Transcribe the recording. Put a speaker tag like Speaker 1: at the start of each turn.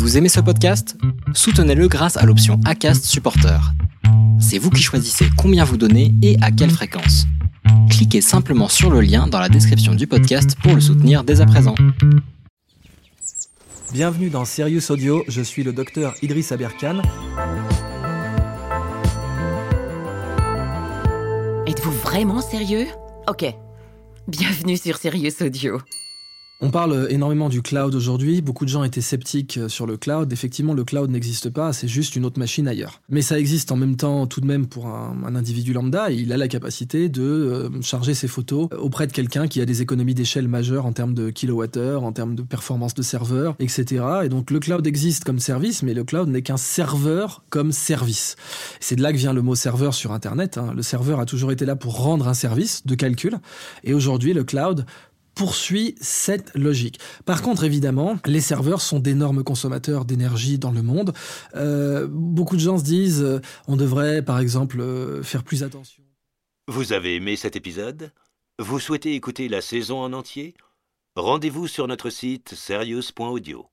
Speaker 1: Vous aimez ce podcast? Soutenez-le grâce à l'option ACAST Supporter. C'est vous qui choisissez combien vous donnez et à quelle fréquence. Cliquez simplement sur le lien dans la description du podcast pour le soutenir dès à présent.
Speaker 2: Bienvenue dans Serious Audio, je suis le docteur Idriss Aberkan.
Speaker 3: Êtes-vous vraiment sérieux? Ok. Bienvenue sur Serious Audio.
Speaker 2: On parle énormément du cloud aujourd'hui. Beaucoup de gens étaient sceptiques euh, sur le cloud. Effectivement, le cloud n'existe pas, c'est juste une autre machine ailleurs. Mais ça existe en même temps tout de même pour un, individu lambda. il a la capacité de euh, charger ses photos auprès de quelqu'un qui a des économies d'échelle majeures en termes de kilowattheure, en termes de performance de serveur, etc. Et donc le cloud existe comme service, mais le cloud n'est qu'un serveur comme service. C'est de là que vient le mot serveur sur Internet. Hein. Le serveur a toujours été là pour rendre un service de calcul. Et aujourd'hui, le cloud poursuit cette logique. Par contre, évidemment, les serveurs sont d'énormes consommateurs d'énergie dans le monde. Euh, beaucoup de gens se disent, euh, on devrait, par exemple, euh, faire plus attention.
Speaker 4: Vous avez aimé cet épisode? Vous souhaitez écouter la saison en entier? Rendez-vous sur notre site serious.audio.